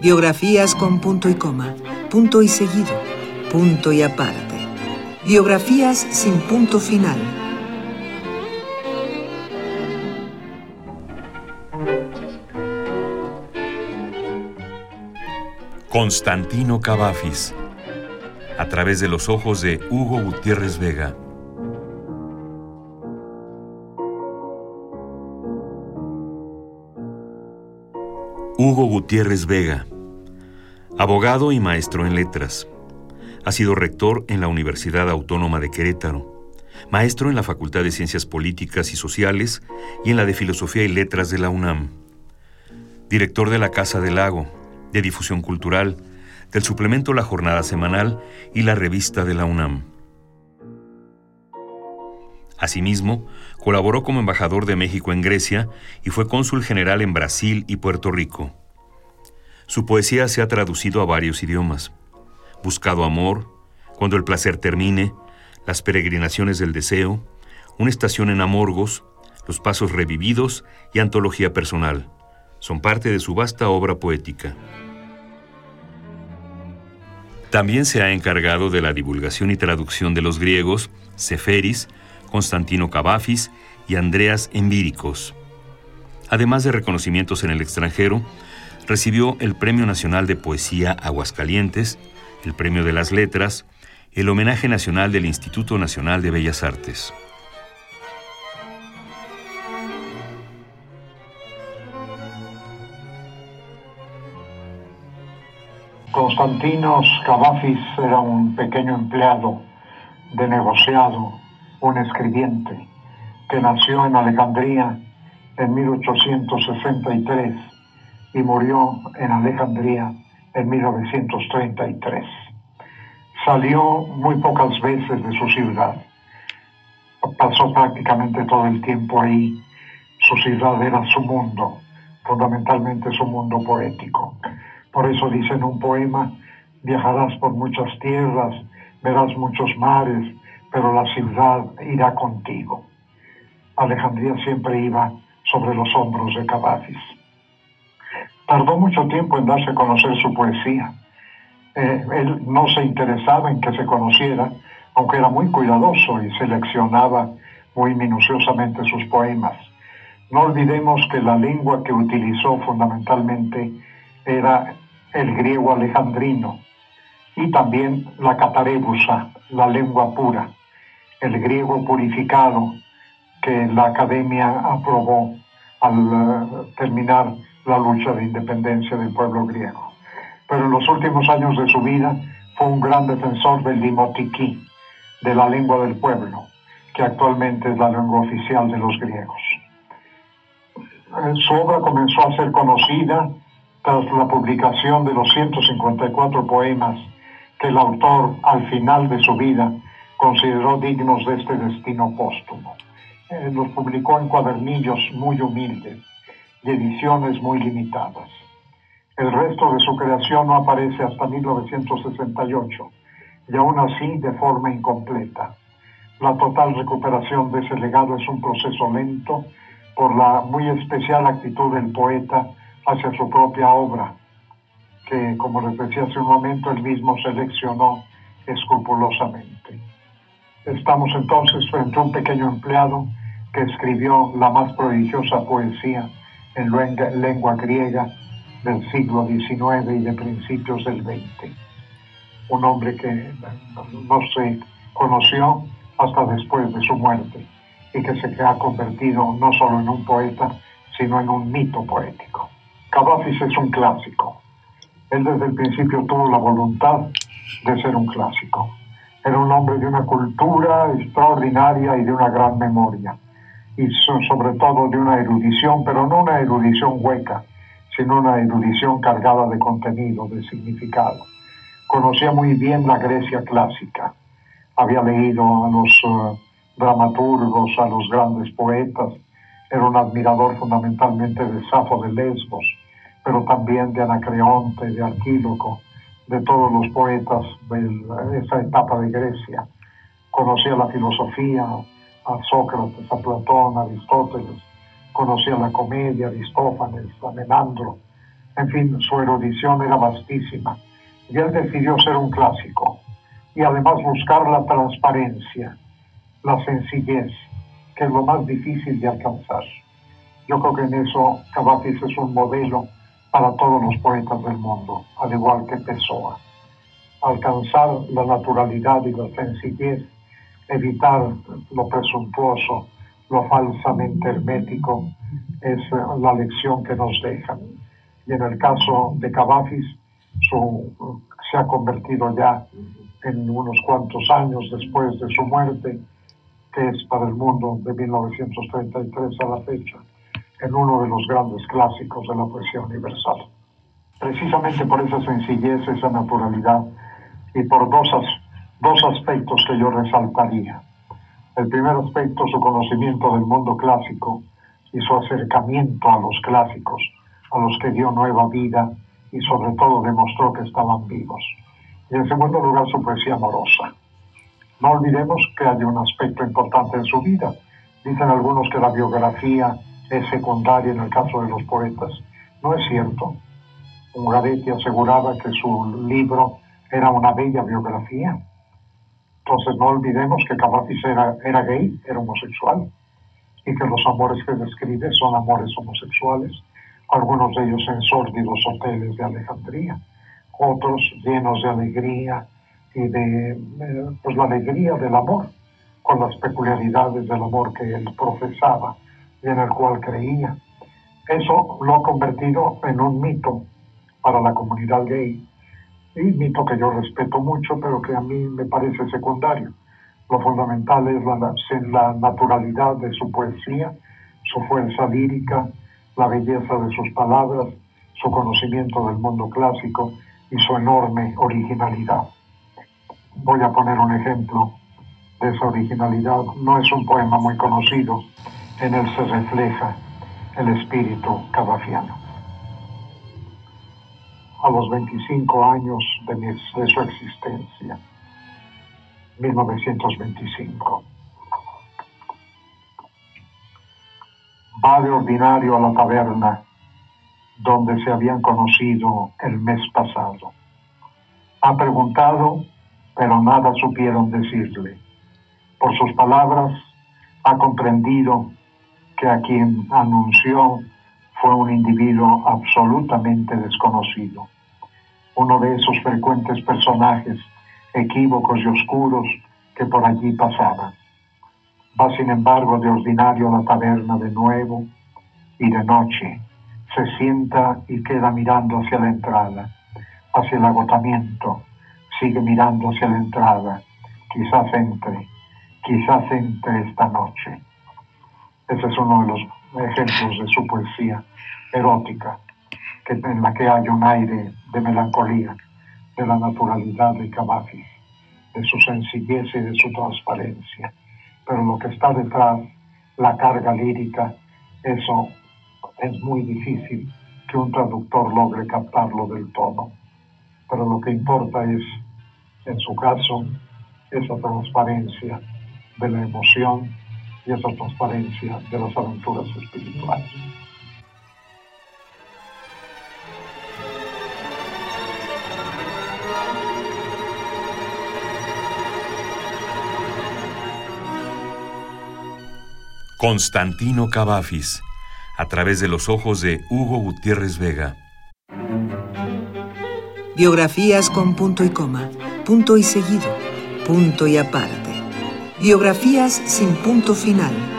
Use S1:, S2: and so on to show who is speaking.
S1: Biografías con punto y coma, punto y seguido, punto y aparte. Biografías sin punto final.
S2: Constantino Cavafis, a través de los ojos de Hugo Gutiérrez Vega. Hugo Gutiérrez Vega, abogado y maestro en letras. Ha sido rector en la Universidad Autónoma de Querétaro, maestro en la Facultad de Ciencias Políticas y Sociales y en la de Filosofía y Letras de la UNAM. Director de la Casa del Lago, de Difusión Cultural, del suplemento La Jornada Semanal y la revista de la UNAM. Asimismo, colaboró como embajador de México en Grecia y fue cónsul general en Brasil y Puerto Rico. Su poesía se ha traducido a varios idiomas. Buscado amor, Cuando el placer termine, Las peregrinaciones del deseo, Una estación en Amorgos, Los pasos revividos y Antología personal. Son parte de su vasta obra poética. También se ha encargado de la divulgación y traducción de los griegos, Seferis, Constantino Cavafis y Andreas Envíricos. Además de reconocimientos en el extranjero, recibió el Premio Nacional de Poesía Aguascalientes, el Premio de las Letras, el Homenaje Nacional del Instituto Nacional de Bellas Artes.
S3: Constantinos Cavafis era un pequeño empleado de negociado un escribiente que nació en Alejandría en 1863 y murió en Alejandría en 1933. Salió muy pocas veces de su ciudad. Pasó prácticamente todo el tiempo ahí. Su ciudad era su mundo, fundamentalmente su mundo poético. Por eso dice en un poema, viajarás por muchas tierras, verás muchos mares, pero la ciudad irá contigo. Alejandría siempre iba sobre los hombros de Cavafis. Tardó mucho tiempo en darse a conocer su poesía. Eh, él no se interesaba en que se conociera, aunque era muy cuidadoso y seleccionaba muy minuciosamente sus poemas. No olvidemos que la lengua que utilizó fundamentalmente era el griego alejandrino y también la catarebusa, la lengua pura el griego purificado que la academia aprobó al eh, terminar la lucha de independencia del pueblo griego. Pero en los últimos años de su vida fue un gran defensor del limotiquí, de la lengua del pueblo, que actualmente es la lengua oficial de los griegos. Eh, su obra comenzó a ser conocida tras la publicación de los 154 poemas que el autor al final de su vida consideró dignos de este destino póstumo. Eh, los publicó en cuadernillos muy humildes y ediciones muy limitadas. El resto de su creación no aparece hasta 1968 y aún así de forma incompleta. La total recuperación de ese legado es un proceso lento por la muy especial actitud del poeta hacia su propia obra, que, como les decía hace un momento, él mismo seleccionó escrupulosamente. Estamos entonces frente a un pequeño empleado que escribió la más prodigiosa poesía en lengua, griega del siglo XIX y de principios del XX. Un hombre que no se conoció hasta después de su muerte y que se ha convertido no solo en un poeta, sino en un mito poético. Cavafis es un clásico. Él desde el principio tuvo la voluntad de ser un clásico. Era un hombre de una cultura extraordinaria y de una gran memoria, y sobre todo de una erudición, pero no una erudición hueca, sino una erudición cargada de contenido, de significado. Conocía muy bien la Grecia clásica, había leído a los eh, dramaturgos, a los grandes poetas, era un admirador fundamentalmente de Safo de Lesbos, pero también de Anacreonte, de Arquíloco, de todos los poetas de esa etapa de Grecia. Conocía la filosofía, a Sócrates, a Platón, a Aristóteles, conocía la comedia, Aristófanes, a Menandro. En fin, su erudición era vastísima y él decidió ser un clásico y además buscar la transparencia, la sencillez, que es lo más difícil de alcanzar. Yo creo que en eso Cavafis es un modelo para todos los poetas del mundo, al igual que Pessoa. Alcanzar la naturalidad y la sencillez, evitar lo presuntuoso, lo falsamente hermético, es la lección que nos dejan. Y en el caso de Cavafis, su, se ha convertido ya en unos cuantos años después de su muerte, que es para el mundo de 1933 a la fecha, en uno de los grandes clásicos de la poesía universal. Precisamente por esa sencillez, esa naturalidad y por dos, dos aspectos que yo resaltaría. El primer aspecto, su conocimiento del mundo clásico y su acercamiento a los clásicos, a los que dio nueva vida y sobre todo demostró que estaban vivos. Y en segundo lugar, su poesía amorosa. No olvidemos que hay un aspecto importante en su vida. Dicen algunos que la biografía es secundaria en el caso de los poetas. No es cierto. Ungaretti aseguraba que su libro era una bella biografía. Entonces no olvidemos que Cavafis era, era gay, era homosexual, y que los amores que describe son amores homosexuales, algunos de ellos en sórdidos hoteles de Alejandría, otros llenos de alegría y de eh, pues la alegría del amor, con las peculiaridades del amor que él profesaba y en el cual creía. Eso lo ha convertido en un mito para la comunidad gay, y mito que yo respeto mucho, pero que a mí me parece secundario. Lo fundamental es la, la naturalidad de su poesía, su fuerza lírica, la belleza de sus palabras, su conocimiento del mundo clásico y su enorme originalidad. Voy a poner un ejemplo de esa originalidad. No es un poema muy conocido, en él se refleja el espíritu cavafiano. A los 25 años de, de su existencia, 1925 va de ordinario a la taberna donde se habían conocido el mes pasado. Ha preguntado, pero nada supieron decirle. Por sus palabras ha comprendido que a quien anunció fue un individuo absolutamente desconocido, uno de esos frecuentes personajes equívocos y oscuros que por allí pasaban. Va sin embargo de ordinario a la taberna de nuevo y de noche. Se sienta y queda mirando hacia la entrada, hacia el agotamiento. Sigue mirando hacia la entrada. Quizás entre, quizás entre esta noche. Ese es uno de los ejemplos de su poesía erótica, en la que hay un aire de melancolía, de la naturalidad de Cavafis, de su sencillez y de su transparencia pero lo que está detrás, la carga lírica, eso es muy difícil que un traductor logre captarlo del todo. Pero lo que importa es, en su caso, esa transparencia de la emoción y esa transparencia de las aventuras espirituales.
S2: Constantino Cavafis, a través de los ojos de Hugo Gutiérrez Vega.
S1: Biografías con punto y coma, punto y seguido, punto y aparte. Biografías sin punto final